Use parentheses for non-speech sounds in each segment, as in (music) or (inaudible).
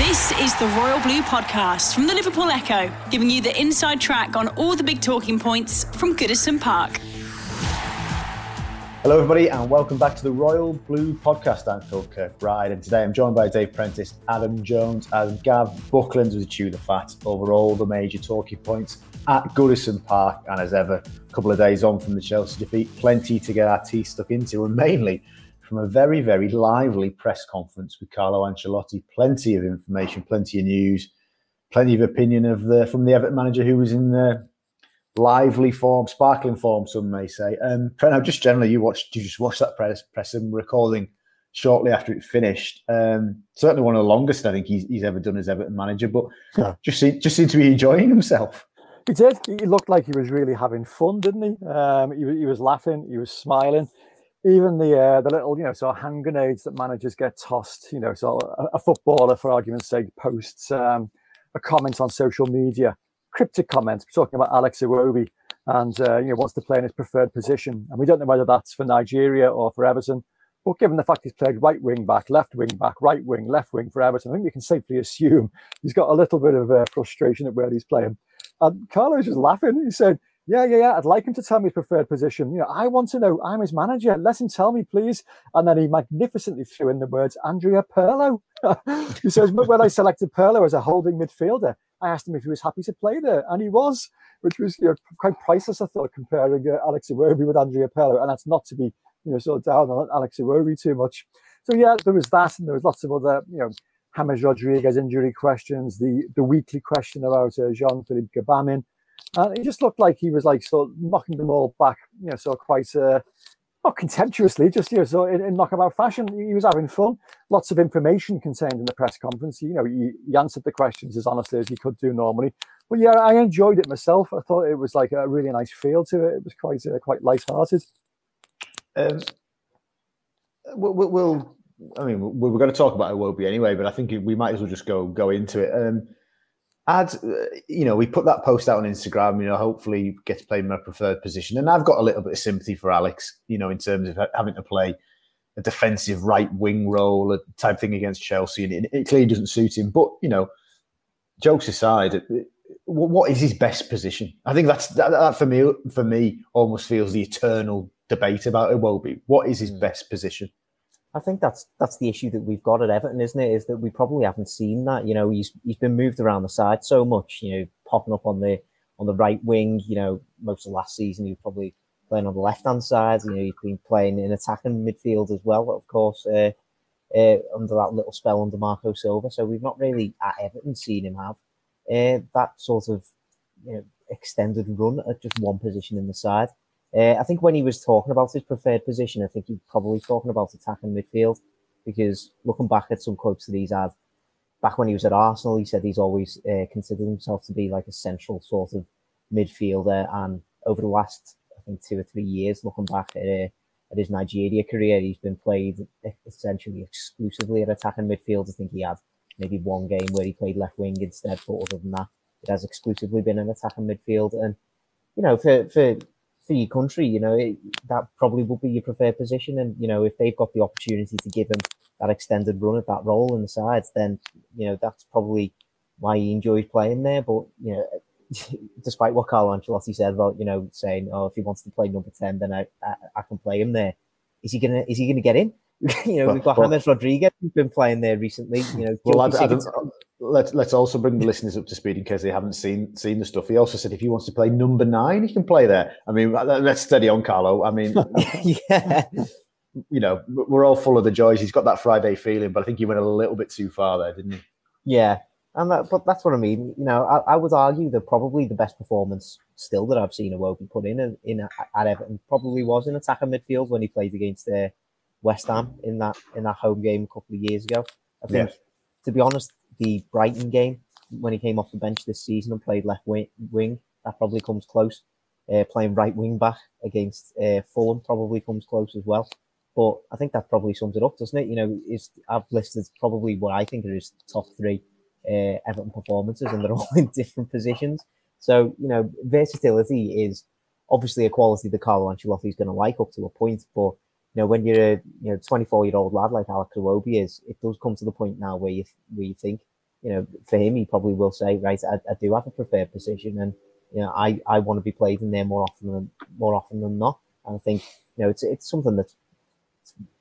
This is the Royal Blue Podcast from the Liverpool Echo, giving you the inside track on all the big talking points from Goodison Park. Hello, everybody, and welcome back to the Royal Blue Podcast. I'm Phil Kirkbride, and today I'm joined by Dave Prentice, Adam Jones, and Gav Bucklands with Chew the Fat over all the major talking points at Goodison Park. And as ever, a couple of days on from the Chelsea defeat, plenty to get our teeth stuck into, and mainly from a very, very lively press conference with Carlo Ancelotti. Plenty of information, plenty of news, plenty of opinion of the from the Everton manager who was in the lively form, sparkling form, some may say. Um, Preno, just generally, you watched, you just watched that press press and recording shortly after it finished. Um, certainly one of the longest I think he's, he's ever done as Everton manager, but yeah. just seemed, just seemed to be enjoying himself. He did. He looked like he was really having fun, didn't he? Um, he, he was laughing. He was smiling even the uh, the little you know sort of hand grenades that managers get tossed you know so a, a footballer for argument's sake posts um, a comment on social media cryptic comments talking about alex iwobi and uh, you know wants to play in his preferred position. And we don't know whether that's for nigeria or for everton but given the fact he's played right wing back left wing back right wing left wing for everton i think we can safely assume he's got a little bit of uh, frustration at where he's playing. And carlos was laughing. He said yeah, yeah, yeah. I'd like him to tell me his preferred position. You know, I want to know. I'm his manager. Let him tell me, please. And then he magnificently threw in the words Andrea Pirlo. (laughs) he says, when I selected Pirlo as a holding midfielder, I asked him if he was happy to play there, and he was, which was you know quite priceless. I thought comparing uh, Alex Iwobi with Andrea Pirlo, and that's not to be you know sort of down on Alex Iwobi too much. So yeah, there was that, and there was lots of other you know James Rodriguez injury questions, the the weekly question about uh, Jean Philippe Gbamin. And he just looked like he was like sort of knocking them all back, you know, sort quite uh, not contemptuously, just you know, so in, in knockabout fashion. He was having fun. Lots of information contained in the press conference. You know, he, he answered the questions as honestly as he could do normally. But yeah, I enjoyed it myself. I thought it was like a really nice feel to it. It was quite uh, quite light-hearted. Um, we'll, we'll, I mean, we're going to talk about Iwobi anyway, but I think we might as well just go go into it. Um, add, uh, you know, we put that post out on Instagram, you know, hopefully get to play in my preferred position. And I've got a little bit of sympathy for Alex, you know, in terms of having to play a defensive right wing role, a type thing against Chelsea. And it, it clearly doesn't suit him. But, you know, jokes aside, what is his best position? I think that's that, that, for me. For me, almost feels the eternal debate about Iwobi. What is his mm. best position? I think that's that's the issue that we've got at Everton, isn't it? Is that we probably haven't seen that. You know, he's he's been moved around the side so much. You know, popping up on the on the right wing. You know, most of last season he was probably playing on the left hand side. You know, he's been playing in attacking midfield as well, of course, uh, uh, under that little spell under Marco Silva. So we've not really at Everton seen him have uh, that sort of you know extended run at just one position in the side. Uh, I think when he was talking about his preferred position, I think he's probably talking about attacking midfield because looking back at some quotes that he's had back when he was at Arsenal, he said he's always uh, considered himself to be like a central sort of midfielder. And over the last, I think, two or three years, looking back at, uh, at his Nigeria career, he's been played essentially exclusively at attacking midfield. I think he had maybe one game where he played left wing instead, but other than that, it has exclusively been an attacking midfield. And you know, for for for your country, you know, it, that probably would be your preferred position. And, you know, if they've got the opportunity to give him that extended run at that role in the sides, then, you know, that's probably why he enjoys playing there. But, you know, (laughs) despite what Carlo Ancelotti said about, you know, saying, oh, if he wants to play number 10, then I, I, I can play him there. Is he going to, is he going to get in? (laughs) you know, we've got well, James Rodriguez who's been playing there recently. You know, well, I, I let's let's also bring the listeners up to speed in case they haven't seen seen the stuff. He also said if he wants to play number nine, he can play there. I mean, let's steady on, Carlo. I mean, (laughs) yeah, you know, we're all full of the joys. He's got that Friday feeling, but I think he went a little bit too far there, didn't he? Yeah, and that, but that's what I mean. You know, I, I would argue that probably the best performance still that I've seen Iwobi put in in, in at Everton probably was in attack attacking midfield when he played against uh, West Ham in that in that home game a couple of years ago. I think yeah. to be honest, the Brighton game when he came off the bench this season and played left wing, that probably comes close. Uh, playing right wing back against uh, Fulham probably comes close as well. But I think that probably sums it up, doesn't it? You know, I've listed probably what I think are his top three uh, Everton performances, and they're (laughs) all in different positions. So you know, versatility is obviously a quality that Carlo Ancelotti is going to like up to a point. But you know, when you're a you know 24 year old lad like Alex Iwobi is, it does come to the point now where you where you think, you know, for him, he probably will say, right, I, I do have a preferred position, and you know, I, I want to be played in there more often than more often than not. And I think you know, it's it's something that's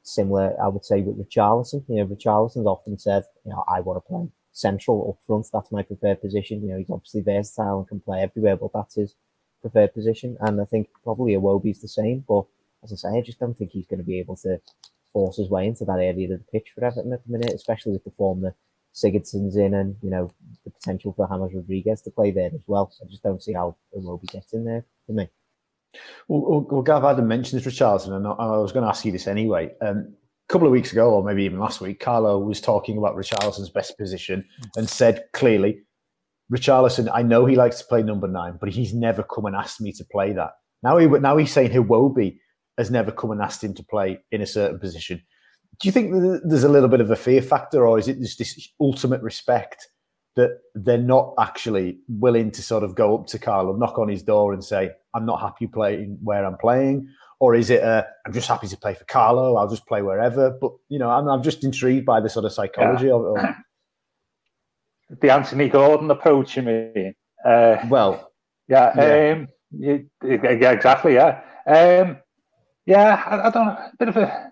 similar, I would say, with Richarlison. You know, Richarlison's often said, you know, I want to play central up front. That's my preferred position. You know, he's obviously versatile and can play everywhere, but that's his preferred position. And I think probably Iwobi's the same. But as I say, I just don't think he's going to be able to force his way into that area of the pitch for Everton at the minute, especially with the form that Sigurdsson's in and, you know, the potential for James Rodriguez to play there as well. I just don't see how it will be getting there for me. Well, well, Gav Adam mentions Richarlison, and I was going to ask you this anyway. Um, a couple of weeks ago, or maybe even last week, Carlo was talking about Richarlison's best position and said clearly, Richarlison, I know he likes to play number nine, but he's never come and asked me to play that. Now he now he's saying Iwobi has never come and asked him to play in a certain position. Do you think there's a little bit of a fear factor, or is it just this ultimate respect that they're not actually willing to sort of go up to Carlo, knock on his door, and say, "I'm not happy playing where I'm playing," or is it i am just happy to play for Carlo, I'll just play wherever? But you know, I'm, I'm just intrigued by the sort of psychology yeah. of it. The Anthony Gordon approach, you mean? Uh, well, (laughs) yeah, yeah. Um, yeah, exactly, yeah. Um, yeah, I, I don't know, a bit of a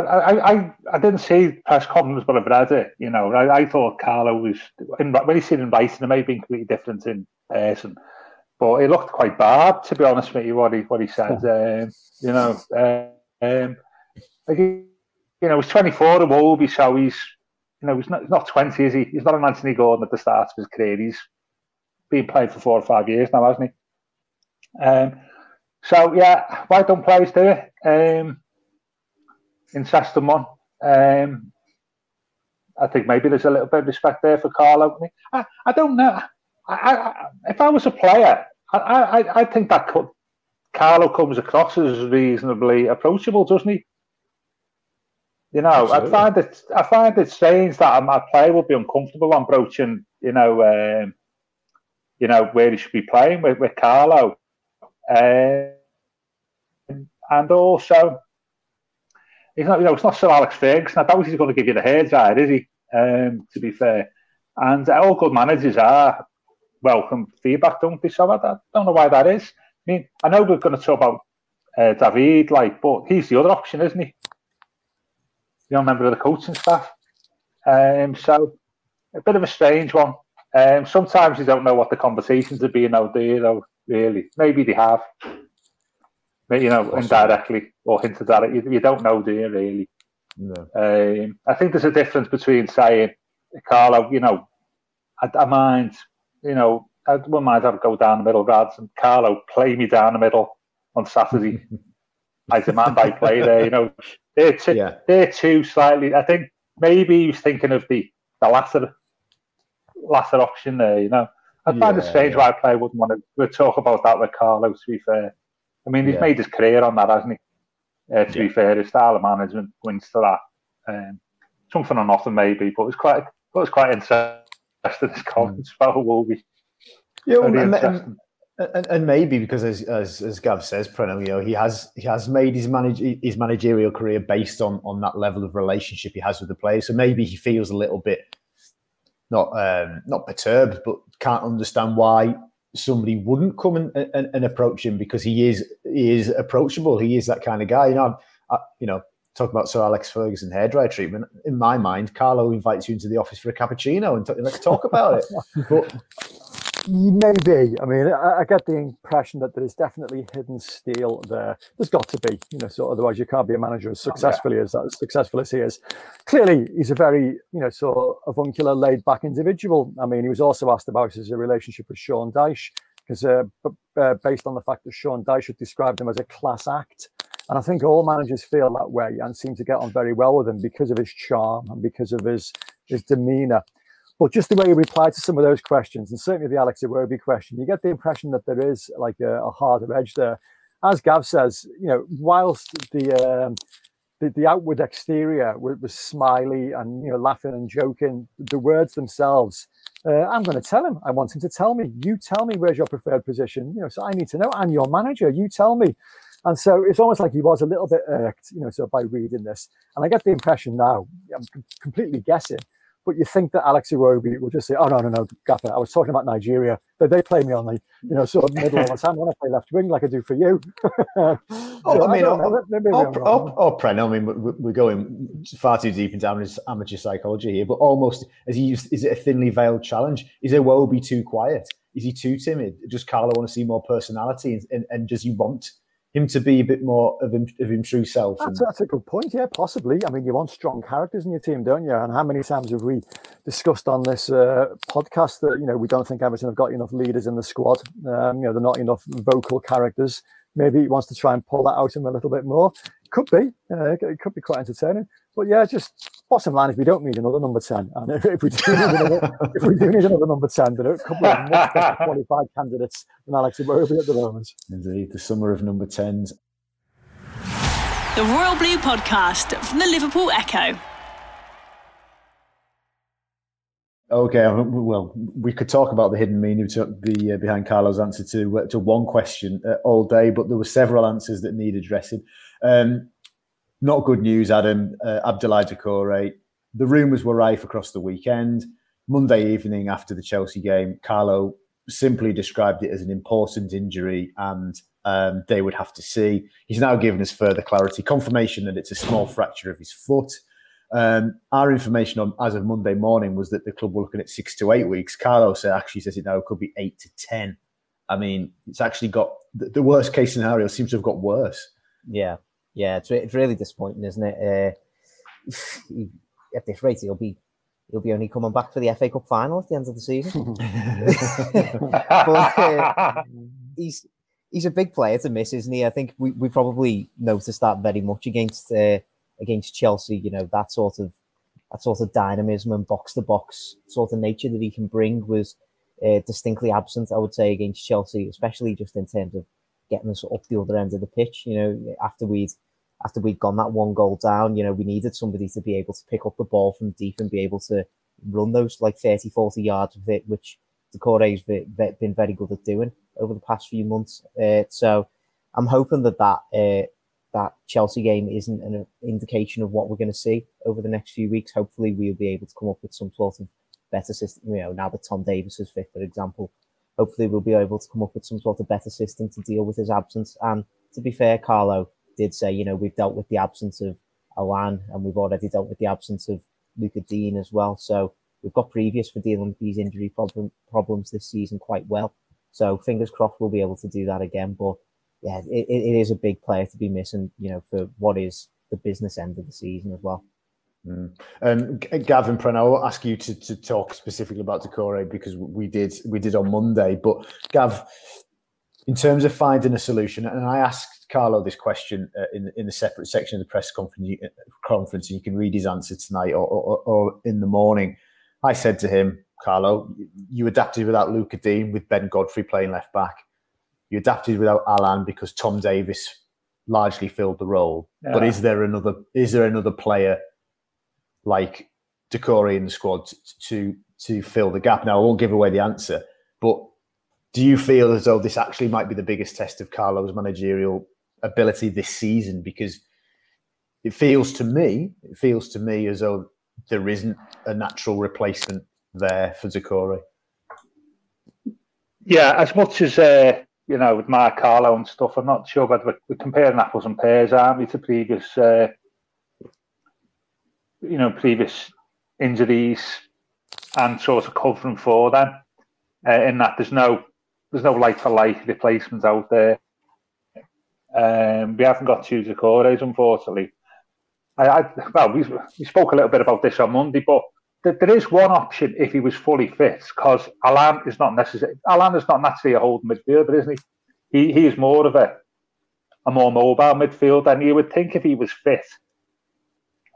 I, I, I didn't see press conference, but I've read it. You know, I, I thought Carlo was when he seen him writing, it may have been completely different in person, but it looked quite bad to be honest with you. What he what he said, (laughs) um, you know, um, like he, you know, he's 24 Iwobi, so he's you know he's not he's not 20, is he? He's not an Anthony Gordon at the start of his career. He's been playing for four or five years now, hasn't he? Um, so yeah, why don't players do it? Um, incest them on. Um, I think maybe there's a little bit of respect there for Carlo. I, I don't know. I, I, if I was a player, I, I, I think that could, Carlo comes across as reasonably approachable, doesn't he? You know, Absolutely. I find it I find it strange that my player would be uncomfortable on broaching, you know, um, you know where he should be playing with, with Carlo, um, and also he's not, you know, it's not Sir Alex Ferguson. I doubt he's going to give you the hair dryer, is he? Um, to be fair, and all good managers are welcome feedback, don't they? So I, I don't know why that is. I mean, I know we're going to talk about uh, David, like, but he's the other option, isn't he? Young member of the coaching staff. Um, so a bit of a strange one. Um, sometimes you don't know what the conversations are being out there, though. Really, maybe they have you know, indirectly or hinted at it. You, you don't know, do you, really? No. Um, I think there's a difference between saying, Carlo, you know, I, I mind, you know, I wouldn't mind have go down the middle, lads, and Carlo, play me down the middle on Saturday. I demand I play there, you know. They're, two, yeah. they're too slightly, I think maybe he was thinking of the, the latter, latter option there, you know. I find yeah, it strange yeah. why a player wouldn't want to talk about that with Carlo, to be fair. I mean, he's yeah. made his career on that, hasn't he? Uh, to yeah. be fair, his style of management wins to that. Um, something or nothing, maybe, but it was quite, it was quite interesting. This comments mm. about Iwobi. Yeah, well, and, and, and, and, maybe because, as, as as Gav says, Preno, you know, he has he has made his manage his managerial career based on on that level of relationship he has with the players. So maybe he feels a little bit not um, not perturbed, but can't understand why somebody wouldn't come and, and, and, approach him because he is he is approachable. He is that kind of guy. You know, I, you know, talk about Sir Alex Ferguson hairdryer treatment. In my mind, Carlo invites you into the office for a cappuccino and t- let's talk about it. (laughs) But Maybe. I mean, I, I, get the impression that there is definitely hidden steel there. There's got to be, you know, so otherwise you can't be a manager as successfully as as successful as he is. Clearly, he's a very, you know, sort of avuncular, laid-back individual. I mean, he was also asked about his relationship with Sean Dyche, because uh, uh, based on the fact that Sean Dyche had described him as a class act. And I think all managers feel that way and seem to get on very well with him because of his charm and because of his his demeanour. But just the way he replied to some of those questions, and certainly the Alex Iwobi question, you get the impression that there is like a, a harder edge there. As Gav says, you know, whilst the um, the, the outward exterior was, was, smiley and you know laughing and joking, the words themselves. Uh, I'm going to tell him. I want him to tell me. You tell me where's your preferred position. You know, so I need to know. I'm your manager. You tell me. And so it's almost like he was a little bit irked, you know, so by reading this. And I get the impression now, I'm completely guessing, but you think that Alex Iwobi will just say, "Oh no, no, no, Gaffer, I was talking about Nigeria. They, they play me on the, you know, sort of middle of the time. when I play left wing like I do for you." (laughs) oh, I mean, oh, oh, oh, Pren, I mean, we're going far too deep into amateur psychology here, but almost as he used, is it a thinly veiled challenge? Is Iwobi too quiet? Is he too timid? Does Carlo want to see more personality, and, and, and does he want him to be a bit more of him, of him true self. That's, and... that's, a good point. Yeah, possibly. I mean, you want strong characters in your team, don't you? And how many times have we discussed on this uh, podcast that you know we don't think Everton have got enough leaders in the squad? Um, you know, they're not enough vocal characters. Maybe he wants to try and pull that out of him a little bit more. Could be. Uh, it could be quite entertaining. But yeah, just bottom line is we don't need another number 10. And if, (laughs) if we, do need another, if we do need another number 10, there are a couple of much better qualified candidates than Alex Iwobi at the moment. Indeed, the summer of number 10s. The Royal Blue Podcast from the Liverpool Echo. Okay, well, we could talk about the hidden meaning the uh, behind Carlo's answer to uh, to one question uh, all day, but there were several answers that need addressing. Um, not good news, Adam. Uh, Abdoulaye Doucouré. The rumours were rife across the weekend. Monday evening after the Chelsea game, Carlo simply described it as an important injury and um, they would have to see. He's now given us further clarity, confirmation that it's a small fracture of his foot. Um, our information on as of Monday morning was that the club were looking at six to eight weeks. Carlos actually says it now could be eight to ten. I mean, it's actually got the worst case scenario seems to have got worse. Yeah, yeah, it's, it's really disappointing, isn't it? Uh, (sighs) at this rate, he'll be he'll be only coming back for the FA Cup final at the end of the season. (laughs) (laughs) but uh, he's he's a big player to miss, isn't he? I think we, we probably noticed that very much against uh, against Chelsea. You know that sort of that sort of dynamism and box to box sort of nature that he can bring was uh, distinctly absent. I would say against Chelsea, especially just in terms of getting us up the other end of the pitch. You know, after we'd after we'd gone that one goal down, you know, we needed somebody to be able to pick up the ball from deep and be able to run those like 30, 40 yards with it, which Doucouré's been very good at doing over the past few months. Uh, so I'm hoping that that, uh, that Chelsea game isn't an indication of what we're going to see over the next few weeks. Hopefully we'll be able to come up with some sort of better system, you know, now that Tom Davies is fit, for example, hopefully we'll be able to come up with some sort of better system to deal with his absence. And to be fair, Carlo, did say, you know, we've dealt with the absence of Allan and we've already dealt with the absence of Lucas Digne as well. So we've got previous for dealing with these injury problem, problems this season quite well. So fingers crossed we'll be able to do that again. But yeah, it, it is a big player to be missing, you know, for what is the business end of the season as well. Mm. Um, Gavin Pren, I'll ask you to, to talk specifically about Doucouré because we did we did on Monday. But Gav, in terms of finding a solution, and I asked Carlo this question uh, in in the separate section of the press conference. Conference, and you can read his answer tonight or, or, or, in the morning. I said to him, Carlo, you adapted without Lucas Digne with Ben Godfrey playing left back. You adapted without Allan because Tom Davies largely filled the role. Yeah. But is there another? Is there another player like Doucouré in the squad to, to to fill the gap? Now I won't give away the answer, but do you feel as though this actually might be the biggest test of Carlo's managerial ability this season? Because it feels to me, it feels to me as though there isn't a natural replacement there for Doucouré. Yeah, as much as uh, you know with Mark Carlo and stuff, I'm not sure, but we're, we're comparing apples and pears, aren't we, to previous, uh, you know, previous injuries and sort of covering for them. Uh, in that there's no there's no like for like replacements out there. Um, we haven't got two Doucourés, unfortunately. I, I, well, we, we spoke a little bit about this on Monday, but th- there is one option if he was fully fit, because Allan is not necessary. Allan is not naturally a holding midfielder, isn't he? He he is more of a a more mobile midfielder, and you would think if he was fit,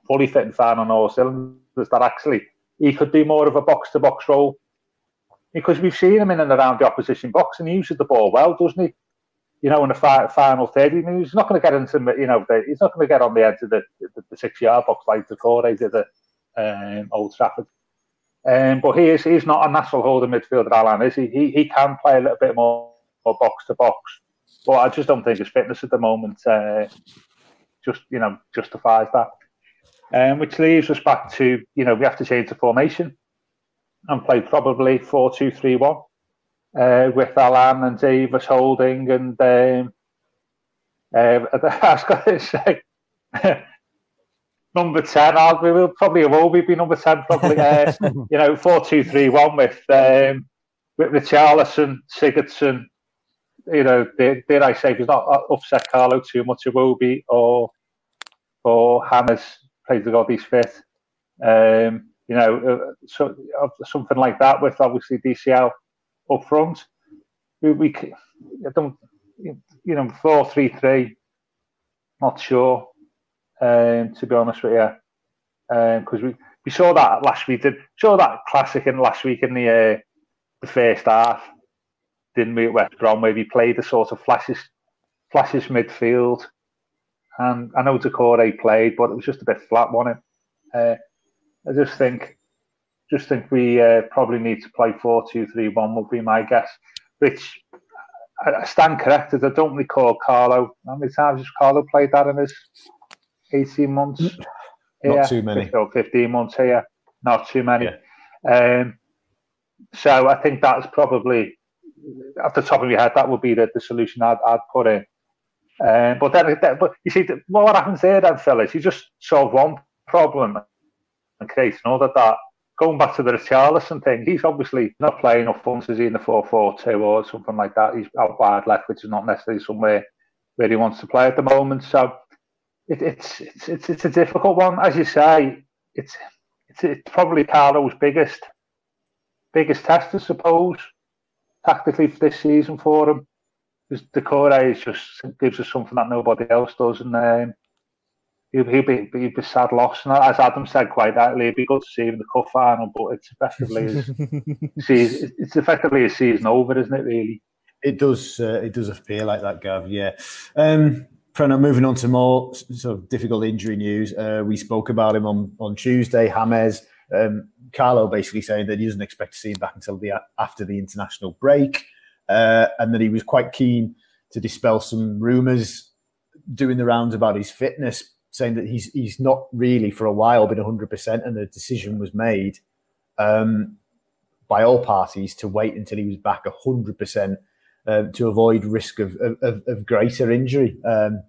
fully fit and fine on all cylinders, that actually he could do more of a box to box role because we've seen him in and around the opposition box and he uses the ball well, doesn't he? You know, in the fi- final third, he's not going to get into, you know, the, he's not going to get on the edge of the, the, the six yard box like Doucouré did at um, Old Trafford. Um, but he is he's not a natural holding midfielder, Allan, is he? He, he can play a little bit more, more box to box, but I just don't think his fitness at the moment uh, just you know justifies that. Um, which leaves us back to you know we have to change the formation and play probably four two three one uh, with Allan and Davies holding and um, uh, (laughs) I was say (laughs) number 10. I'll, we will probably will be number 10, probably. Uh, (laughs) you know, 4 2 3 1 with, um, with Richarlison, Sigurdsson. You know, did, I say, he's not upset Carlo too much, it will be, or, or Hammers, praise the God, he's fit. Um, you know, uh, so, uh, something like that with obviously DCL up front. We, we I don't, you know, 4 3 3, not sure um, to be honest with you, because um, we, we saw that last week. Did saw that classic in last week in the uh, the first half, didn't we? At West Brom, where we played the sort of flashes flashes midfield, and I know Doucouré played, but it was just a bit flat, wasn't it? I just think, just think we uh, probably need to play four two three one would be my guess. Which I stand corrected. I don't recall Carlo. How many times has Carlo played that in his 18 months here. Not too many. Or 15 months here. Not too many. Yeah. Um, so I think that's probably, off the top of your head, that would be the, the solution I'd, I'd put in. Um, but then, but you see, what happens there then, fellas? You just solve one problem and create another. That going back to the Richarlison thing, he's obviously not playing enough funds as he in the 4 4 2 or something like that. He's out wide left, which is not necessarily somewhere where he wants to play at the moment. So it, it's, it's it's it's a difficult one, as you say. It's it's, it's probably Carlo's biggest biggest test, I suppose, tactically for this season for him. Because Doucouré is just gives us something that nobody else does, and um, he'll, he'll be he'll be sad loss. And as Adam said quite rightly, it'd be good to see him in the cup final, but it's effectively his, (laughs) it's effectively a season over, isn't it? Really. It does. Uh, it does appear like that, Gav. Yeah. Um, Preno, moving on to more sort of difficult injury news. Uh, we spoke about him on, on Tuesday. James, um, Carlo basically saying that he doesn't expect to see him back until the after the international break, uh, and that he was quite keen to dispel some rumours doing the rounds about his fitness, saying that he's he's not really for a while been 100%, and the decision was made um, by all parties to wait until he was back 100% um, to avoid risk of, of, of greater injury. Um,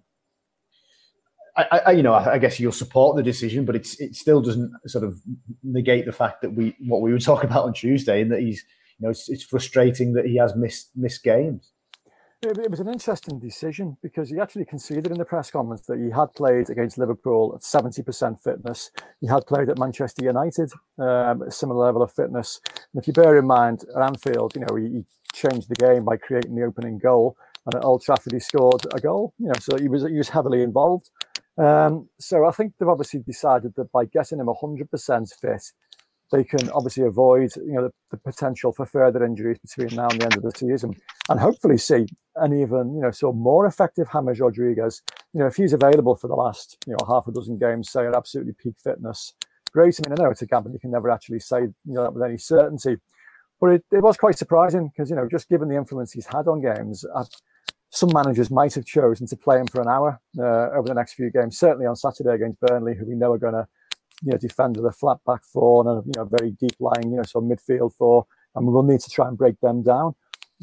I, I, you know, I, I, guess you'll support the decision, but it's it still doesn't sort of negate the fact that we what we were talking about on Tuesday, and that he's you know it's, it's frustrating that he has missed missed games. It was an interesting decision because he actually conceded in the press conference that he had played against Liverpool at 70% fitness. He had played at Manchester United um, at a similar level of fitness. And if you bear in mind, at Anfield, you know, he, he changed the game by creating the opening goal. And at Old Trafford, he scored a goal. You know, so he was he was heavily involved. Um, so I think they've obviously decided that by getting him 100% fit, they can obviously avoid you know the, the, potential for further injuries between now and the end of the season, and hopefully see an even you know so more effective James Rodriguez. You know if he's available for the last you know half a dozen games, say at absolutely peak fitness, great. I mean I know it's a gamble; you can never actually say you know that with any certainty, but it, it was quite surprising because you know just given the influence he's had on games. I, some managers might have chosen to play him for an hour uh, over the next few games. Certainly on Saturday against Burnley, who we know are going to you know, defend with a flat back four and a you know very deep lying, you know, so midfield four, and we will need to try and break them down.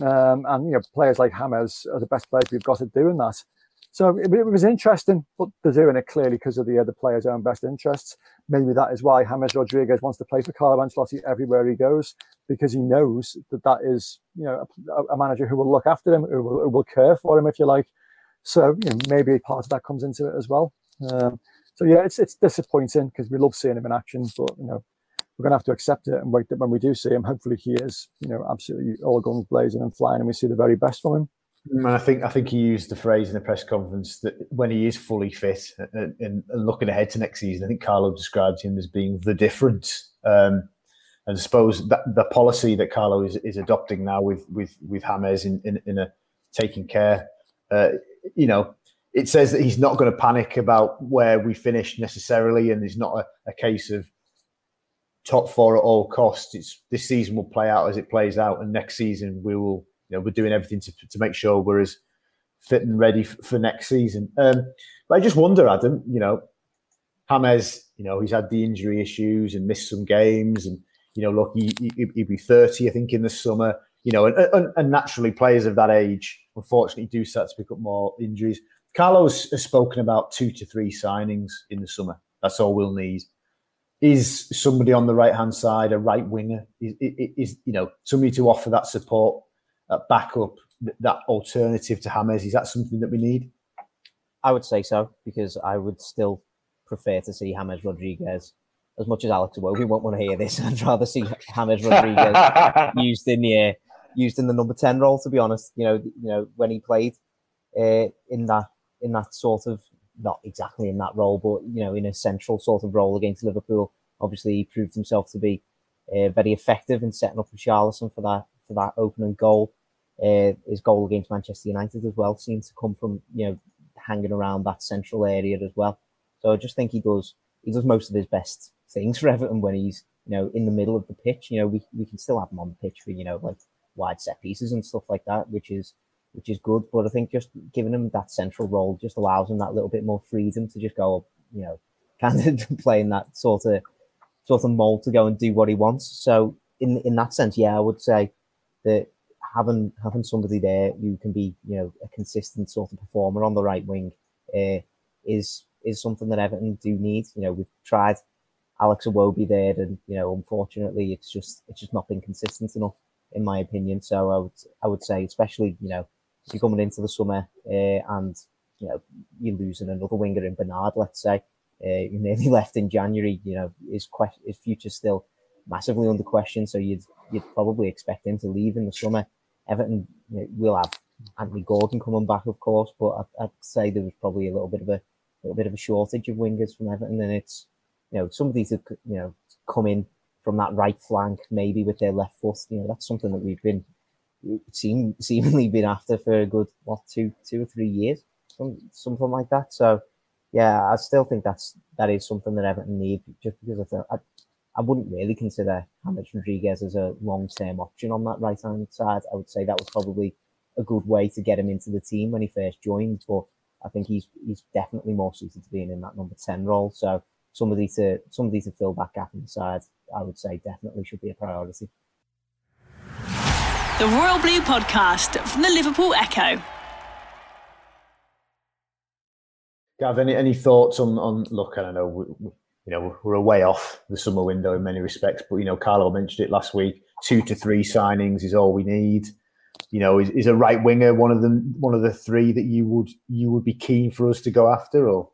Um, and you know, players like James are the best players we've got at doing that. So it, it was interesting, but they're doing it clearly because of the other players' own best interests. Maybe that is why James Rodriguez wants to play for Carlo Ancelotti everywhere he goes because he knows that that is you know a, a manager who will look after him, who will, who will, care for him, if you like. So you know, maybe part of that comes into it as well. Um, so yeah, it's it's disappointing because we love seeing him in action, but you know we're going to have to accept it and wait that when we do see him, hopefully he is you know absolutely all guns blazing and flying, and we see the very best from him. And I think I think he used the phrase in the press conference that when he is fully fit and, and, looking ahead to next season, I think Carlo described him as being the difference. Um, and I suppose that the policy that Carlo is, is adopting now with with with James in in, in a taking care, uh, you know, it says that he's not going to panic about where we finish necessarily, and it's not a, a case of top four at all costs. It's this season will play out as it plays out, and next season we will, you know, we're doing everything to, to make sure we're as fit and ready f- for next season. Um, but I just wonder, Adam, you know, James, you know, he's had the injury issues and missed some games, and you know, look, he, he, he'd be thirty, I think, in the summer. You know, and, and, and naturally, players of that age, unfortunately, do start to pick up more injuries. Carlos has spoken about two to three signings in the summer. That's all we'll need is somebody on the right hand side, a right winger, is, is, you know somebody to offer that support, that backup, that alternative to James. Is that something that we need? I would say so because I would still prefer to see James Rodriguez. As much as Alex Iwobi won't want to hear this, (laughs) I'd rather see James Rodriguez (laughs) used in the uh, used in the number ten role. To be honest, you know, you know when he played uh, in that in that sort of not exactly in that role, but you know, in a central sort of role against Liverpool. Obviously, he proved himself to be uh, very effective in setting up Richarlison for that for that opening goal. Uh, his goal against Manchester United as well seems to come from you know hanging around that central area as well. So I just think he does he does most of his best things for Everton when he's you know in the middle of the pitch. You know we we can still have him on the pitch for you know like wide set pieces and stuff like that, which is which is good. But I think just giving him that central role just allows him that little bit more freedom to just go, you know, (laughs) kind of playing that sort of sort of mold to go and do what he wants. So in in that sense, yeah, I would say that having having somebody there who can be, you know, a consistent sort of performer on the right wing uh, is is something that Everton do need. You know, we've tried Alex Iwobi there, and you know, unfortunately, it's just it's just not been consistent enough, in my opinion. So I would I would say, especially you know, you're coming into the summer uh, and you know you're losing another winger in Bernard, let's say, uh, you nearly (laughs) left in January. You know his question, his future still massively under question. So you'd you'd probably expect him to leave in the summer. Everton you know, will have Anthony Gordon coming back, of course, but I'd, I'd, say there was probably a little bit of a little bit of a shortage of wingers from Everton, and it's you know somebody to you know come in from that right flank, maybe with their left foot. You know that's something that we've been seem (laughs) seemingly been after for a good what two two or three years, some, something like that. So yeah, I still think that's that is something that Everton need just because I, I, I wouldn't really consider James Rodriguez as a long term option on that right hand side. I would say that was probably a good way to get him into the team when he first joined, but I think he's he's definitely more suited to being in that number ten role. So somebody to somebody to fill that gap inside, I would say definitely should be a priority the Royal Blue podcast from the Liverpool Echo. Gav, any, any thoughts on, on look, I don't know, we, we, you know, we're a way off the summer window in many respects, but, you know, Carlo mentioned it last week, two to three signings is all we need. You know, is, is a right winger one of them, one of the three that you would you would be keen for us to go after, or?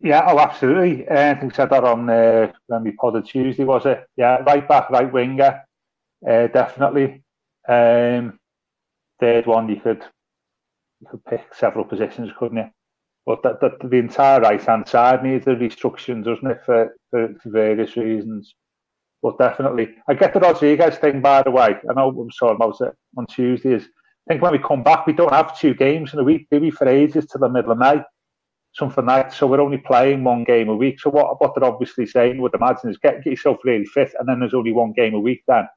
Yeah, oh, absolutely. Uh, I think said that on uh, when we podded Tuesday, was it? Yeah, right back, right winger, uh, definitely. Um, third one, you could you could pick several positions, couldn't you? But that, that the entire right hand side needs a restructuring, doesn't it, for, for, for various reasons. But definitely, I get the Rodriguez thing, by the way. I know I'm sorry about it on Tuesdays. I think when we come back, we don't have two games in a week, maybe for ages to the middle of May, something like that. So we're only playing one game a week. So what, what they're obviously saying, would imagine, is get, get yourself really fit, and then there's only one game a week then.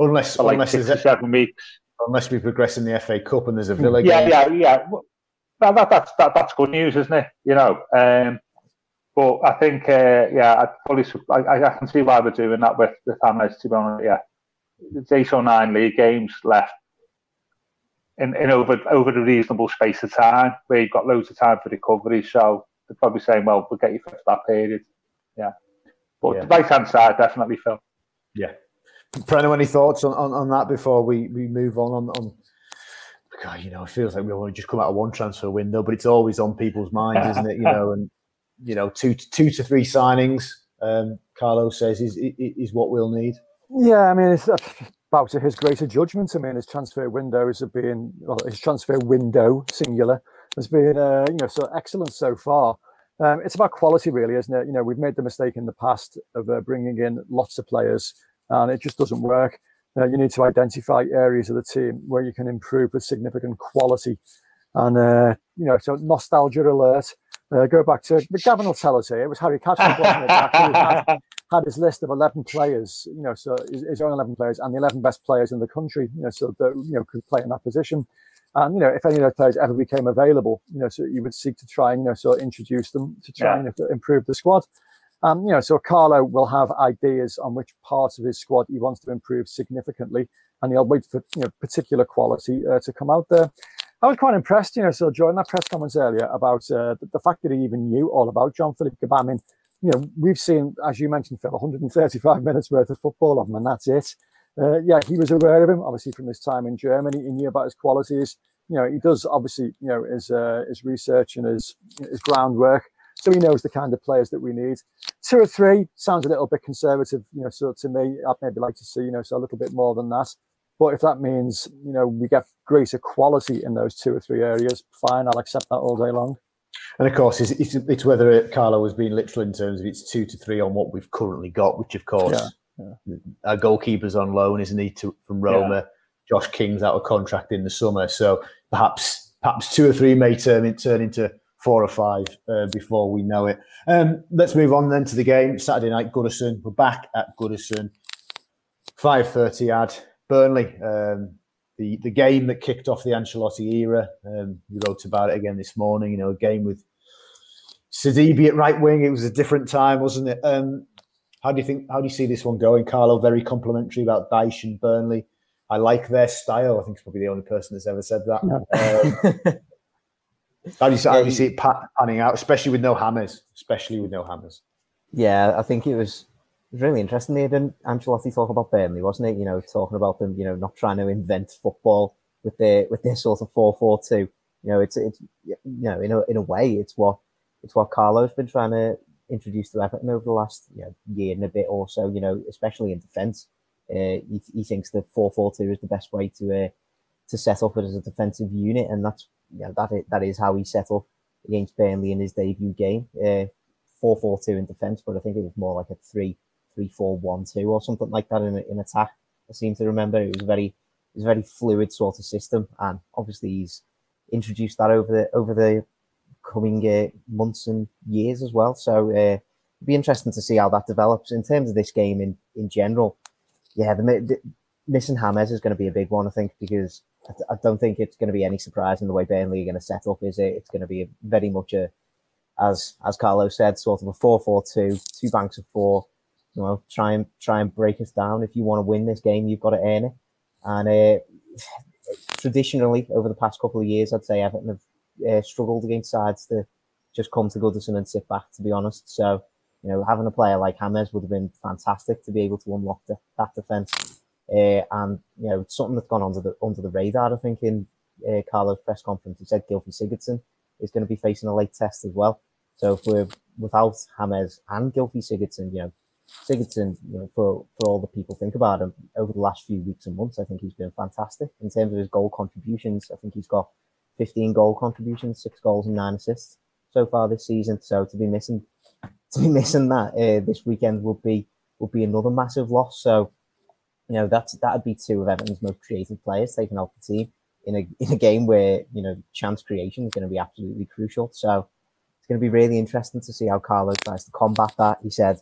Unless, like unless six or seven weeks. Unless we progress in the FA Cup and there's a Villa yeah, game. Yeah, yeah, yeah. That, that, that's that, that's good news, isn't it? You know. Um, but I think, uh, yeah, I fully, I, I can see why we're doing that with the families. To be honest, yeah, it's eight or nine league games left in, in over over a reasonable space of time, where you've got loads of time for recovery. So they're probably saying, well, we'll get you for that period. Yeah, but yeah. the right hand side definitely, Phil. Yeah, Preno, any thoughts on, on, on, that before we, we move on, on on God, you know, it feels like we want to just come out of one transfer window, but it's always on people's minds, isn't it? You know, (laughs) and you know, two to, two to three signings. Um, Carlo says is is what we'll need. Yeah, I mean, it's about to his greater judgment. I mean, his transfer windows have been well, his transfer window singular has been uh, you know so excellent so far. Um, it's about quality, really, isn't it? You know, we've made the mistake in the past of uh, bringing in lots of players, and it just doesn't work. Uh, you need to identify areas of the team where you can improve with significant quality. And, uh, you know, so nostalgia alert. Uh, go back to Gavin will tell us here. It was Harry Catterick, wasn't had, had, his list of 11 players, you know, so his own 11 players and the 11 best players in the country, you know, so that, you know, could play in that position. And, you know, if any of those players ever became available, you know, so you would seek to try and, you know, so introduce them to try yeah. and improve the squad. Um, you know, so Carlo will have ideas on which parts of his squad he wants to improve significantly, and he'll wait for you know particular quality uh, to come out there. I was quite impressed, you know, so during that press conference earlier about uh, the, fact that he even knew all about Jean Philippe Gbamin, you know, we've seen, as you mentioned, Phil, 135 (laughs) minutes worth of football of him, and that's it. Uh, yeah, he was aware of him, obviously, from his time in Germany. He knew about his qualities. You know, he does obviously, you know, his uh, his research and his his groundwork. So he knows the kind of players that we need. Two or three sounds a little bit conservative, you know. So to me, I'd maybe like to see, you know, so a little bit more than that. But if that means, you know, we get greater quality in those two or three areas, fine, I'll accept that all day long. And of course, it's, it's, it's whether Carlo was being literal in terms of it's two to three on what we've currently got, which of course, yeah, yeah. our goalkeeper's on loan, isn't he, to, from Roma? Yeah. Josh King's out of contract in the summer, so perhaps perhaps two or three may turn, turn into four or five uh, before we know it. Um, let's move on then to the game. Saturday night, Goodison. We're back at Goodison. 5.30 ad. Burnley, um, the, the game that kicked off the Ancelotti era. Um, we wrote about it again this morning. You know, a game with Sidibe at right wing. It was a different time, wasn't it? Um, how do you think? How do you see this one going, Carlo? Very complimentary about Dyche and Burnley. I like their style. I think it's probably the only person that's ever said that. Um, (laughs) how do you, how you see it panning out, especially with no hammers? Especially with no hammers. Yeah, I think it was really interesting. They didn't Ancelotti talk about Burnley, wasn't it? You know, talking about them, you know, not trying to invent football with their with their sort of four four two. You know, it's it's you know, in a in a way, it's what it's what Carlo's been trying to introduce to Everton over the last you know, year and a bit or so. You know, especially in defence, uh, he, he thinks the four four two is the best way to uh, to set up it as a defensive unit, and that's you know, that is, that is how he set up against Burnley in his debut game. Uh, 4-4-2 in defence, but I think it was more like a 3 3 4 1 2 or something like that in, in attack. I seem to remember it was very it was a very fluid sort of system, and obviously he's introduced that over the over the coming uh, months and years as well. So uh, it'd be interesting to see how that develops in terms of this game in in general. Yeah, the, the missing James is going to be a big one, I think, because I, don't think it's going to be any surprise in the way Burnley are going to set up. Is it? It's going to be very much a, as as Carlos said, sort of a four-four-two, two banks of four. You know, try and try and break us down. If you want to win this game, you've got to earn it. And uh, traditionally, over the past couple of years, I'd say Everton have uh, struggled against sides to just come to Goodison and sit back. To be honest, so you know, having a player like Hammers would have been fantastic to be able to unlock the, that defense. Uh, and you know, something that's gone under the under the radar, I think, in uh, Carlo's press conference, he said Gylfi Sigurdsson is going to be facing a late test as well. So if we're without James and Gylfi Sigurdsson, you know, Sigurdsson, you know, for, for all the people think about him over the last few weeks and months, I think he's been fantastic in terms of his goal contributions. I think he's got 15 goal contributions, six goals and nine assists so far this season. So to be missing, to be missing that uh, this weekend would be would be another massive loss. So you know, that's that'd be two of Everton's most creative players taking out the team in a in a game where you know chance creation is going to be absolutely crucial. So it's going to be really interesting to see how Carlo tries to combat that. He said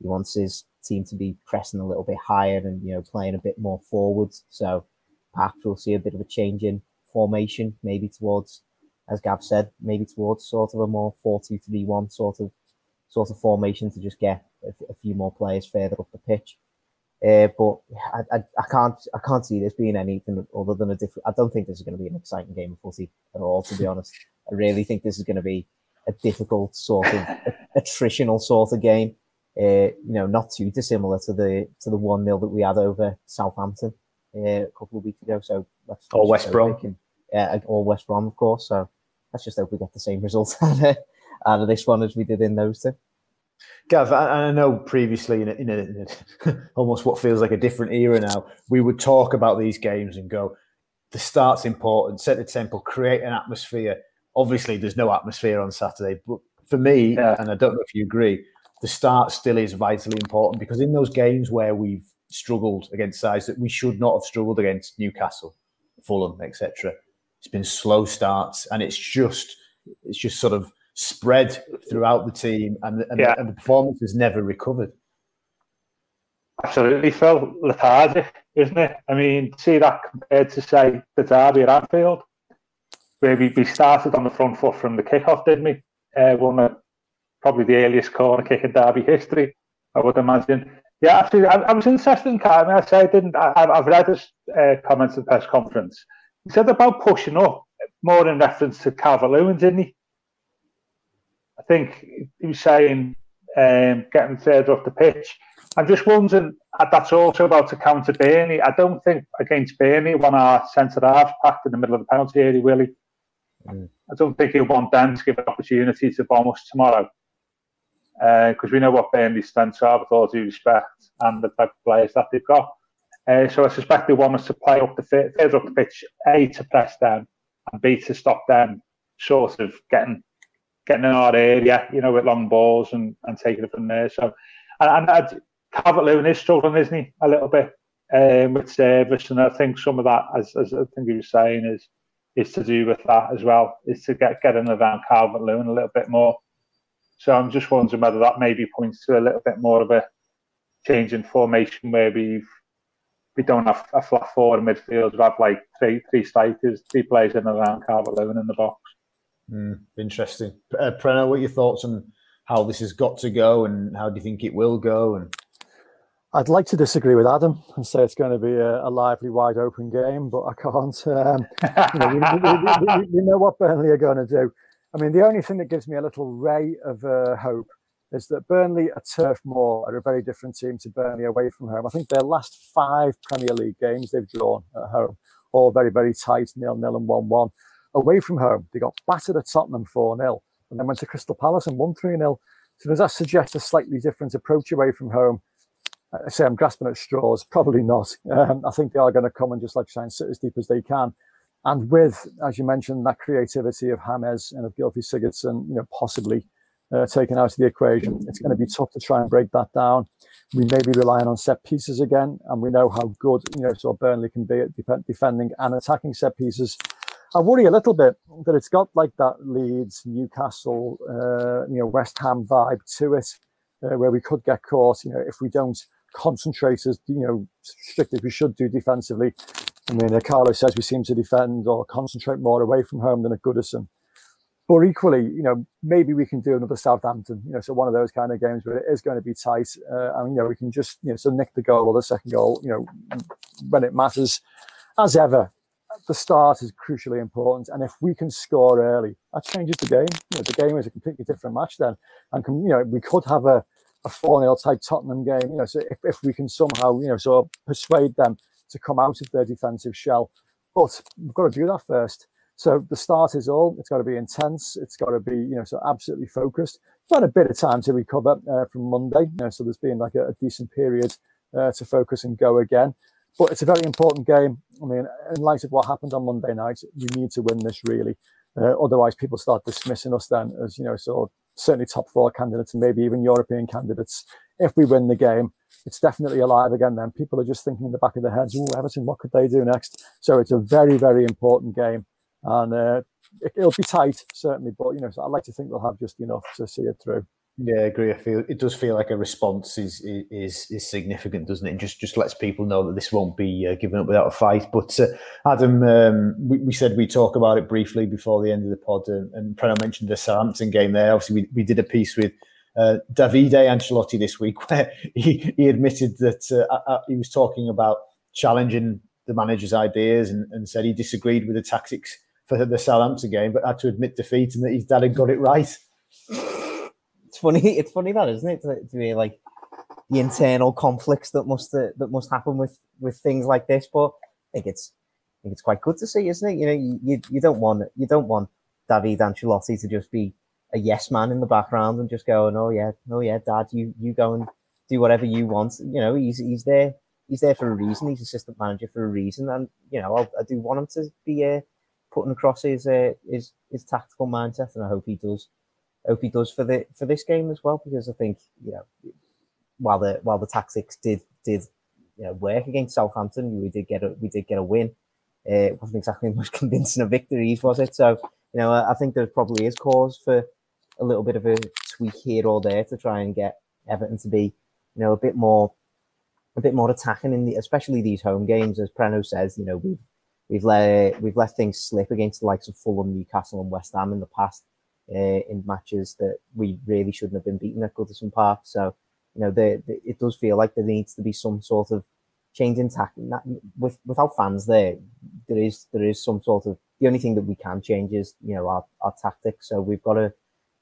he wants his team to be pressing a little bit higher and you know playing a bit more forwards. So perhaps we'll see a bit of a change in formation, maybe towards, as Gav said, maybe towards sort of a more four-two-three-one sort of sort of formation to just get a, a few more players further up the pitch. Uh, but I, I, I, can't I can't see this being anything other than a different. I don't think this is going to be an exciting game of footy at all. To be honest, I really think this is going to be a difficult sort of attritional sort of game. Uh, you know, not too dissimilar to the to the one 0 that we had over Southampton uh, a couple of weeks ago. So let's or West Brom, yeah, or West Brom, of course. So let's just hope we get the same result (laughs) out of, out of this one as we did in those two. Gav, I, I know previously in, a, in, a, in a, (laughs) almost what feels like a different era now, we would talk about these games and go, the start's important, set the tempo, create an atmosphere. Obviously, there's no atmosphere on Saturday, but for me, yeah. and I don't know if you agree, the start still is vitally important because in those games where we've struggled against sides that we should not have struggled against, Newcastle, Fulham, etc. It's been slow starts, and it's just it's just sort of spread throughout the team, and, and, yeah. and the performance has never recovered. Absolutely, Phil. Lethargic, isn't it? I mean, see that compared to say the derby at Anfield, where we, we started on the front foot from the kickoff, didn't we? Uh, won a, probably the earliest corner kick in derby history, I would imagine. Yeah, actually, I, I was interested in Carmen. I say I didn't. I, have read his uh, comments at the press conference. He said about pushing up more in reference to Calvert-Lewin, didn't he? I think he was saying um, getting further up the pitch. I'm just wondering, that's also about to counter Burnley. I don't think against Burnley, when our centre half packed in the middle of the penalty area, will he? Mm. I don't think he'll want them to give an opportunity to bomb us tomorrow. Because uh, we know what Burnley's strengths are, with all due respect, and the type of players that they've got. Uh, so I suspect they want us to play up the further up the pitch, A, to press them, and B, to stop them sort of getting getting in our area, you know, with long balls and, and taking it from there. So, and, and Calvert Lewin is struggling, isn't he, a little bit um, with service, and I think some of that, as, as I think he was saying, is is to do with that as well, is to get getting around Calvert Lewin a little bit more. So I'm just wondering whether that maybe points to a little bit more of a change in formation where we've we don't have a flat forward midfield. We have like three three strikers, three players in and around Calvert Lewin in the box. Mm, interesting. Uh, Preno, what are your thoughts on how this has got to go and how do you think it will go? And I'd like to disagree with Adam and say it's going to be a, a lively, wide open game, but I can't. Um, you know, we, we, we, know what Burnley are going to do. I mean, the only thing that gives me a little ray of uh, hope is that Burnley at Turf Moor are a very different team to Burnley away from home. I think their last five Premier League games they've drawn at home, all very, very tight, nil nil and 1 1. Away from home, they got battered at Tottenham 4 0 and then went to Crystal Palace and won 3 0. So does that suggest a slightly different approach away from home? I say I'm grasping at straws. Probably not. Um, I think they are going to come and just like try and sit as deep as they can. And with, as you mentioned, that creativity of James and of Gylfi Sigurdsson, you know, possibly uh, taken out of the equation, it's going to be tough to try and break that down. We may be relying on set pieces again, and we know how good, you know, so Burnley can be at defending and attacking set pieces. I worry a little bit that it's got like that Leeds, Newcastle, uh, you know, West Ham vibe to it, uh, where we could get caught, you know, if we don't concentrate as you know strictly as we should do defensively. I mean, Carlo says we seem to defend or concentrate more away from home than at Goodison. But equally, you know, maybe we can do another Southampton, you know, so one of those kind of games where it is going to be tight. Uh, and, you know, we can just, you know, so nick the goal or the second goal, you know, when it matters. As ever, the start is crucially important. And if we can score early, that changes the game. You know, the game is a completely different match then. And, can, you know, we could have a, a 4 0 type Tottenham game. You know, so if, if we can somehow, you know, sort of persuade them to come out of their defensive shell. But we've got to do that first. So the start is all. It's got to be intense. It's got to be, you know, so absolutely focused. We've had a bit of time to recover uh, from Monday. You know, so there's been like a, a decent period uh, to focus and go again. But it's a very important game. I mean, in light of what happened on Monday night, we need to win this really. Uh, otherwise, people start dismissing us then as, you know, sort of certainly top four candidates and maybe even European candidates. If we win the game, it's definitely alive again. Then people are just thinking in the back of their heads, "Oh, Everton, what could they do next?" So it's a very, very important game, and uh, it, will be tight certainly. But you know, so I'd like to think we'll have just enough to see it through. Yeah, I agree. I feel it does feel like a response is is is significant, doesn't it? Just just lets people know that this won't be uh, given up without a fight. But uh, Adam, um, we, we said we talk about it briefly before the end of the pod, and, and Preno mentioned the Southampton game there. Obviously, we, we did a piece with uh, Davide Ancelotti this week (laughs) where he, he admitted that uh, uh, he was talking about challenging the manager's ideas and, and said he disagreed with the tactics for the Southampton game, but had to admit defeat and that his dad had got it right (laughs) funny. (laughs) It's funny that, isn't it? To, to be like the internal conflicts that must uh, that must happen with with things like this. But I think it's I think it's quite good to see, isn't it? You know, you, you, don't want you don't want Davide Ancelotti to just be a yes man in the background and just go, oh yeah, oh yeah, Dad, you you go and do whatever you want. You know, he's he's there. He's there for a reason. He's assistant manager for a reason, and you know, I'll, i do want him to be uh, putting across his uh, his his tactical mindset, and I hope he does hope he does for the for this game as well because I think you know while the while the tactics did did you know work against Southampton, we did get a we did get a win. Uh, it wasn't exactly (laughs) the most convincing of victories, was it? So you know I think there probably is cause for a little bit of a tweak here or there to try and get Everton to be you know a bit more a bit more attacking in the especially these home games as Preno says you know we've we've let we've let things slip against the likes of Fulham, Newcastle, and West Ham in the past uh, in matches that we really shouldn't have been beaten at Goodison Park. So you know, the, the, it does feel like there needs to be some sort of change in tactic. With without fans there, there is there is some sort of the only thing that we can change is you know our, our tactics. So we've got to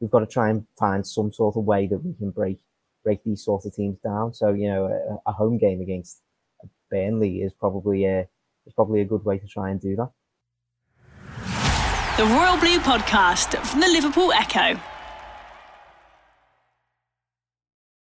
we've got to try and find some sort of way that we can break break these sorts of teams down. So you know, a, a home game against Burnley is probably a is probably a good way to try and do that. The Royal Blue Podcast from the Liverpool Echo.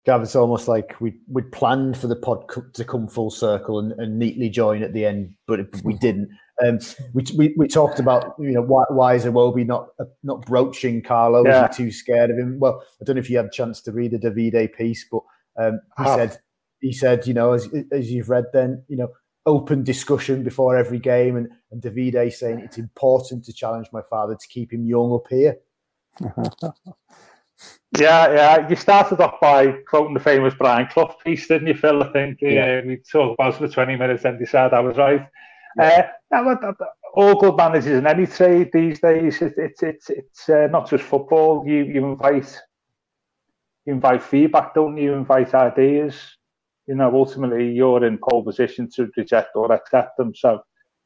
Gav, it's almost like we we planned for the pod to come full circle and, and neatly join at the end, but we didn't. Um, we, we, we talked about you know why, why is Iwobi not uh, not broaching Carlo? Yeah. Was he too scared of him? Well, I don't know if you had a chance to read the Davide piece, but um, he said he said you know as as you've read then you know open discussion before every game, and, and Davide saying it's important to challenge my father to keep him young up here. (laughs) yeah, yeah. You started off by quoting the famous Brian Clough piece, didn't you, Phil? I think yeah. uh, we talked about it for 20 minutes and decided I was right. Yeah. Uh, all good managers in any trade these days, it, it, it it's uh, not just football. You, you invite you invite feedback, don't you? you invite ideas you know, ultimately you're in pole position to reject or accept them. So I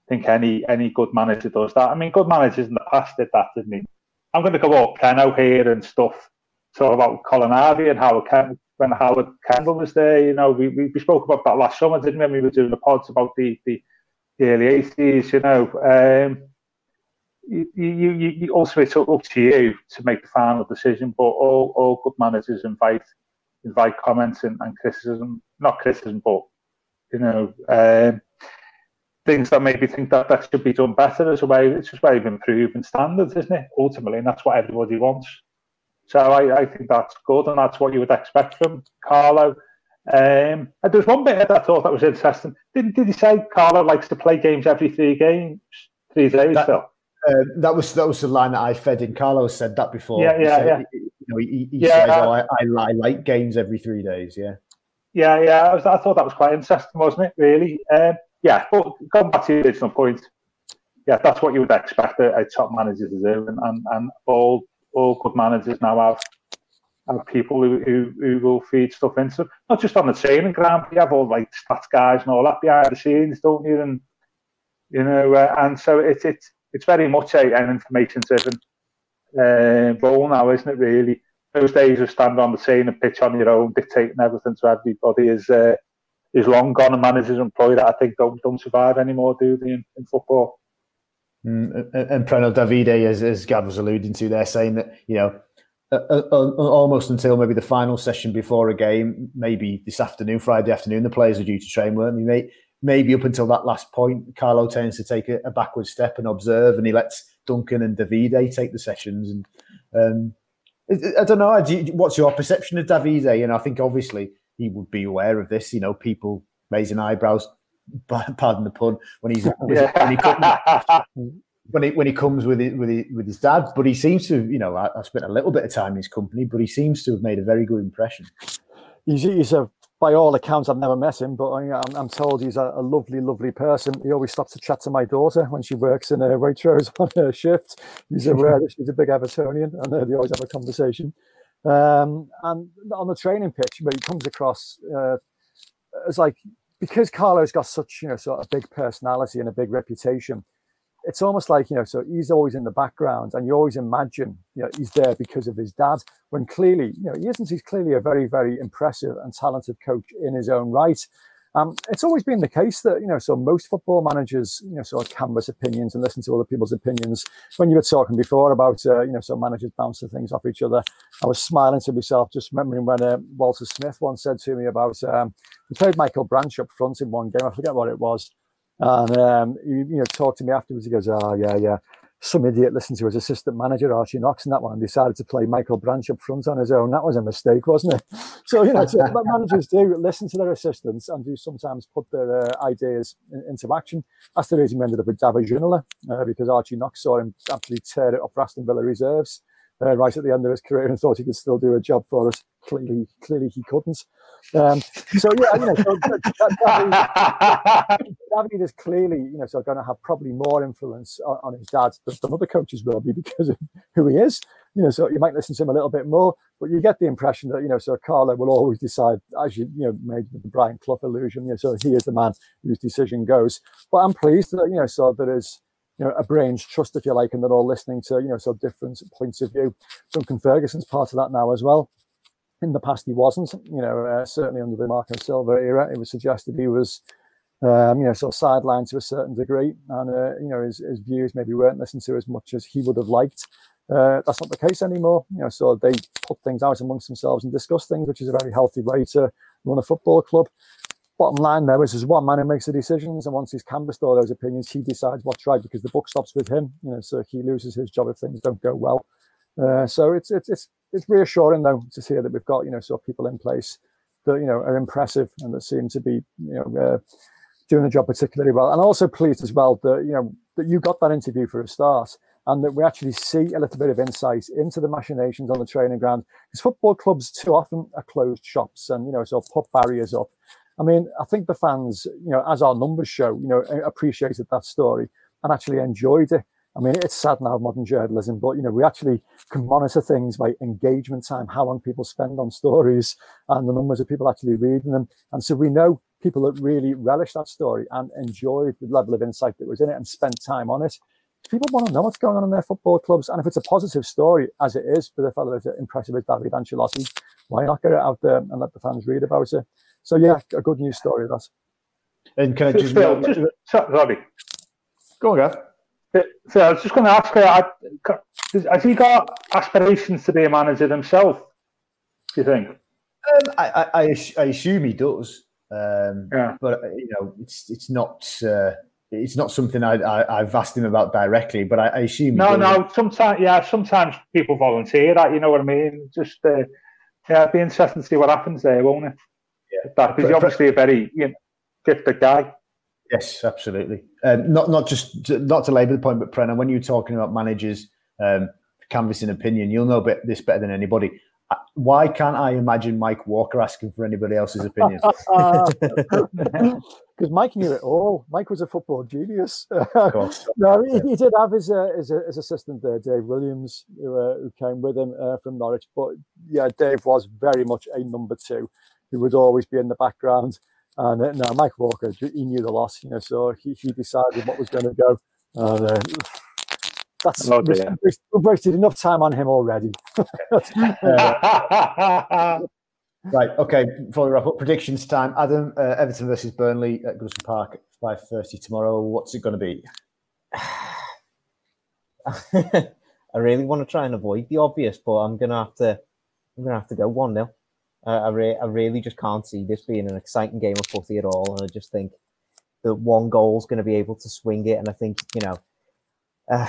think any any good manager does that. I mean, good managers in the past did that, didn't he? I'm going to go up Preno here and stuff, talk about Colin Harvey and Howard Ken- when Howard Kendall was there. You know, we, we, we spoke about that last summer, didn't we? When we were doing the pods about the, the, the early 80s, you know. Um, you, you, you, ultimately it's up to you to make the final decision, but all, all good managers invite invite comments and, and criticism, not criticism, but you know, um, things that maybe think that that should be done better as a way. It's just way of improving standards, isn't it? Ultimately, and that's what everybody wants. So I, I think that's good, and that's what you would expect from Carlo. Um, and there's one bit that I thought that was interesting. Did, did he say Carlo likes to play games every three games, three days? That, uh, that was that was the line that I fed in. Carlos said that before. Yeah, yeah, yeah. You know, he, he yeah, says, "Oh, I, I, I, like games every three days." Yeah. Yeah, yeah. I, was, I thought that was quite interesting, wasn't it? Really. Um, yeah. But going back to the original point, yeah, that's what you would expect a, a top manager to do, and, and, and all all good managers now have have people who, who, who will feed stuff into not just on the training ground. but You have all like stats guys and all that behind the scenes, don't you? And you know, uh, and so it's it's it's very much a, an information driven uh, role now, isn't it? Really, those days of standing on the scene and pitch on your own, dictating everything to everybody is uh, is long gone. And managers employed that I think don't don't survive anymore, do they? In, in football. Mm, and Preno Davide, as, as Gav was alluding to, they're saying that you know uh, uh, almost until maybe the final session before a game, maybe this afternoon, Friday afternoon, the players are due to train, weren't they? Maybe up until that last point, Carlo tends to take a, a backward step and observe, and he lets Duncan and Davide take the sessions. And um, I, I, don't know. Do you, what's your perception of Davide? And I think obviously he would be aware of this. You know, people raising eyebrows. (laughs) Pardon the pun. When he's when, he, when he (laughs) when he comes with it, with his, with his dad, but he seems to. You know, I, have spent a little bit of time in his company, but he seems to have made a very good impression. He's, he's a by all accounts, I've never met him, but I, am told he's a, a, lovely, lovely person. He always stops to chat to my daughter when she works in a Waitrose (laughs) on her shift. He's (laughs) aware that she's a big Evertonian, and uh, they always have a conversation. Um, and on the training pitch, but he comes across uh, as like because Carlo's got such you know sort of big personality and a big reputation it's almost like you know so he's always in the background and you always imagine you know he's there because of his dad when clearly you know he isn't he's clearly a very very impressive and talented coach in his own right. Um, it's always been the case that you know so most football managers you know sort of canvas opinions and listen to other people's opinions. When you were talking before about uh, you know so managers bouncing things off each other i was smiling to myself just remembering when uh, walter smith once said to me about um, he played michael branch up front in one game i forget what it was and um, he, you know, talked to me afterwards. He goes, "Oh yeah, yeah." some idiot listened to his assistant manager Archie Knox in that one and decided to play Michael Branch up front on his own. That was a mistake, wasn't it? (laughs) So you know, so managers do listen to their assistants and do sometimes put their uh, ideas in, into action. That's the reason we ended up with David Ginola uh, because Archie Knox saw him absolutely tear it up for Aston Villa reserves uh, right at the end of his career and thought he could still do a job for us. Clearly, clearly he couldn't. Um, so yeah, you know, so Davide, is clearly, you know, so going to have probably more influence on, on his dad than some other coaches will be because of who he is. You know, so you might listen to him a little bit more, but you get the impression that you know, so Carlo will always decide, as you you know, made the Brian Clough illusion. You know, so he is the man whose decision goes. But I'm pleased that you know, so there is you know, a brain's trust, if you like, and they're all listening to, you know, so different points of view. Duncan Ferguson's part of that now as well. In the past, he wasn't, you know, uh, certainly under the Marco Silva era, it was suggested he was, um, you know, sort of sidelined to a certain degree, and, uh, you know, his, his views maybe weren't listened to as much as he would have liked. Uh, that's not the case anymore, you know, so they put things out amongst themselves and discuss things, which is a very healthy way to run a football club bottom line there's one man who makes the decisions and once he's canvassed all those opinions he decides what's right because the book stops with him you know so he loses his job if things don't go well uh, so it's it's it's it's reassuring though to hear that we've got you know sort of people in place that you know are impressive and that seem to be you know uh, doing the job particularly well. And also pleased as well that you know that you got that interview for a start and that we actually see a little bit of insight into the machinations on the training ground. Because football clubs too often are closed shops and you know so put barriers up. I mean, I think the fans, you know, as our numbers show, you know, appreciated that story and actually enjoyed it. I mean, it's sad now, modern journalism, but you know, we actually can monitor things by engagement time, how long people spend on stories, and the numbers of people actually reading them. And so we know people that really relish that story and enjoyed the level of insight that was in it and spent time on it. People want to know what's going on in their football clubs, and if it's a positive story, as it is for the fellow as impressive as Davide Ancelotti, why not get it out there and let the fans read about it? So yeah, a good news story. That's. And can I just, Phil, just sorry. Go on, Gav. So I was just going to ask you, has he got aspirations to be a manager himself? Do you think? Um, I, I, I, assume he does. Um, yeah. But uh, you know, it's it's not uh, it's not something I, I have asked him about directly. But I, I assume. No, no. Sometimes, yeah. Sometimes people volunteer that. You know what I mean? Just uh, yeah, it'd be interesting to see what happens there, won't it? Yeah. That because he's obviously a very you know, gifted guy. Yes, absolutely. Um, not not just not to labour the point, but Prena, when you're talking about managers um, canvassing opinion, you'll know bit, this better than anybody. Uh, why can't I imagine Mike Walker asking for anybody else's opinion? (laughs) (laughs) Because Mike knew it all. Mike was a football genius. (laughs) no, he, he, did have his, uh, his, uh, his assistant there, Dave Williams, who, uh, who came with him uh, from Norwich. But yeah, Dave was very much a number two who would always be in the background. And uh, no, Mike Walker, he knew the loss, you know, so he, he decided what was going to go. And uh, that's oh, we've, we've wasted enough time on him already. (laughs) uh, right, okay. Before we wrap up, predictions time. Adam, uh, Everton versus Burnley at Goodison Park, at five thirty tomorrow. What's it going to be? (sighs) I really want to try and avoid the obvious, but I'm gonna have to. I'm gonna have to go one 0 uh, I, re- I really just can't see this being an exciting game of footy at all. And I just think that one goal is going to be able to swing it. And I think, you know, uh,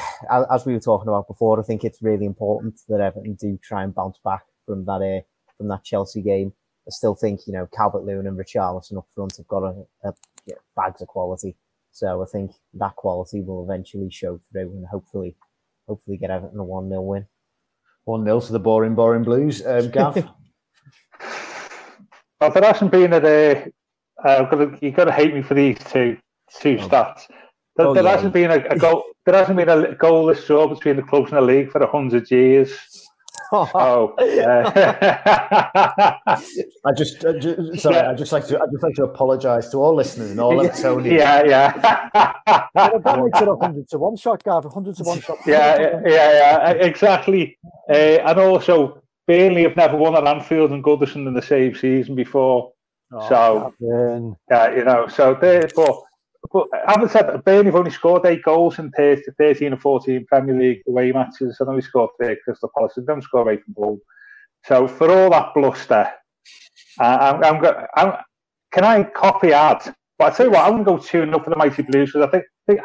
as we were talking about before, I think it's really important that Everton do try and bounce back from that uh, from that Chelsea game. I still think, you know, Calvert Lewin and Richarlison up front have got a, a you know, bags of quality. So I think that quality will eventually show through and hopefully, hopefully get Everton a 1 0 win. 1 0 to the boring, boring Blues. Um, Gav? (laughs) Well, there hasn't been a. Uh, you've got to hate me for these two two oh. stats. There, oh, there yeah. hasn't been a, a, goal. There hasn't been a goalless draw between the clubs in the league for hundred years. (laughs) oh, (laughs) I just, uh, just sorry. Yeah. I just like to. I just like to apologise to all listeners and all Etonians. Yeah, yeah. (laughs) that makes it a hundred to one shot, Gav. Hundred to one shot. Yeah, yeah, yeah, exactly. Uh, and also, Burnley have never won at Anfield and Goodison in the same season before. Oh, so, yeah, you know, so they, but, but having said that, Burnley have only scored eight goals in 30, 13 or 14 Premier League away matches. and only scored three Crystal Palace. They don't score eight from home. So, for all that bluster, uh, I'm, I'm, I'm, can I copy ad? But I tell you what, I'm going to go 2 0 for the Mighty Blues because I think, think,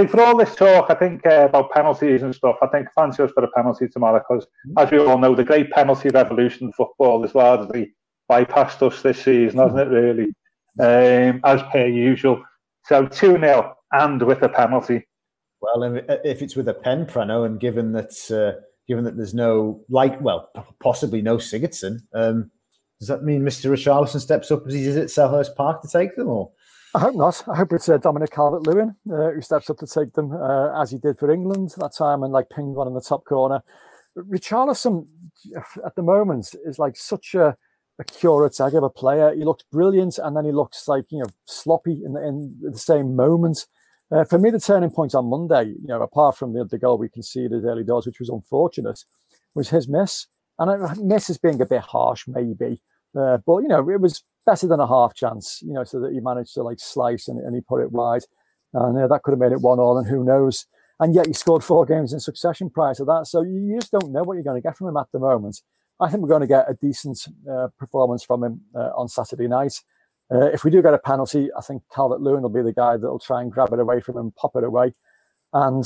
think for all this talk, I think uh, about penalties and stuff, I think Fansio's got a penalty tomorrow because, as we all know, the great penalty revolution in football is largely bypassed us this season, hasn't it, really? Um, as per usual. So 2 0 and with a penalty. Well, if it's with a pen, Prano, and given that uh, given that there's no like, well, possibly no Sigurdsson, um, does that mean Mr. Richarlison steps up as he did at Selhurst Park to take them, or? I hope not. I hope it's uh, Dominic Calvert-Lewin uh, who steps up to take them, uh, as he did for England that time, and like pinged one in the top corner. Richarlison, at the moment, is like such a, a curative of a player. He looks brilliant, and then he looks like you know sloppy in the, in the same moment. Uh, for me, the turning point on Monday, you know, apart from the, the goal we conceded early doors, which was unfortunate, was his miss. And I, miss is being a bit harsh, maybe, uh, but you know, it was better than a half chance, you know, so that he managed to like slice and, and he put it wide. And uh, that could have made it one all, and who knows. And yet he scored four games in succession prior to that. So you just don't know what you're going to get from him at the moment. I think we're going to get a decent uh, performance from him uh, on Saturday night. Uh, if we do get a penalty, I think Calvert Lewin will be the guy that'll try and grab it away from him, pop it away. And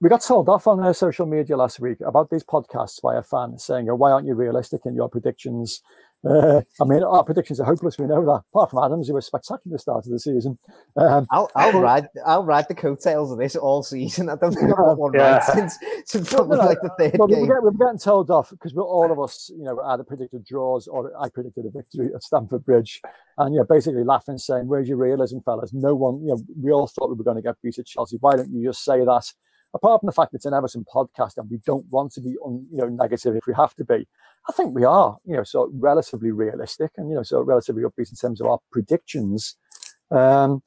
we got told off on uh, social media last week about these podcasts by a fan saying, oh, "Why aren't you realistic in your predictions? Uh, I mean, our predictions are hopeless. We know that. Apart from Adams, who was spectacular start of the season. Um, I'll, I'll ride I'll ride the coattails of this all season. (laughs) I don't think I've got one yeah. right since, since probably like the third well, game. We're, getting, we're getting told off because we're all of us, you know, either predicted draws or I predicted a victory at Stamford Bridge, and yeah, basically laughing, saying, "Where's your realism, fellas? No one, you know, we all thought we were going to get beat at Chelsea. Why don't you just say that?" Apart from the fact it's an Everton podcast and we don't want to be, un, you know, negative if we have to be. I think we are, you know, so relatively realistic and, you know, so relatively upbeat in terms of our predictions. Um,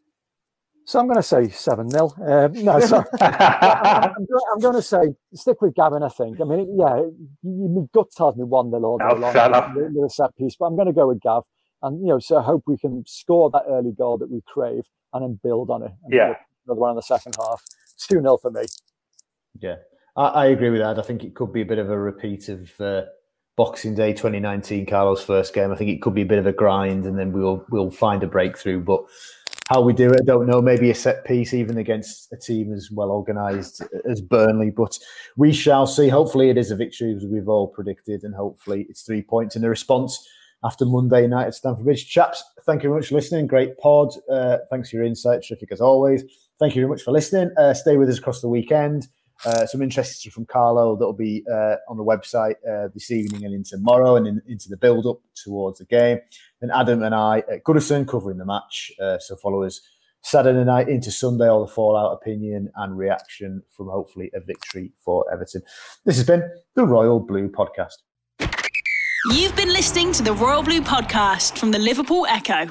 so I'm going to say 7 0. Um, no, sorry. (laughs) I'm, I'm, going to say stick with Gavin, I think. I mean, yeah, my gut tells me 1 0 all day long with a set piece, but I'm going to go with Gav. And, you know, so I hope we can score that early goal that we crave and then build on it. yeah. Another one in the second half. 2 0 for me. Yeah, I, I, agree with that. I think it could be a bit of a repeat of uh, Boxing Day 2019, Carlos' first game. I think it could be a bit of a grind, and then we'll we'll find a breakthrough. But how we do it, I don't know. Maybe a set piece, even against a team as well organised as Burnley. But we shall see. Hopefully, it is a victory as we've all predicted, and hopefully, it's three points in the response after Monday night at Stamford Bridge. Chaps, thank you very much for listening. Great pod. Uh, thanks for your insight, terrific as always. Thank you very much for listening. Uh, stay with us across the weekend. Uh, some interesting from Carlo that'll be uh, on the website uh, this evening and into tomorrow and in, into the build up towards the game. And Adam and I at Goodison covering the match. Uh, so follow us Saturday night into Sunday, all the fallout opinion and reaction from hopefully a victory for Everton. This has been the Royal Blue Podcast. You've been listening to the Royal Blue Podcast from the Liverpool Echo.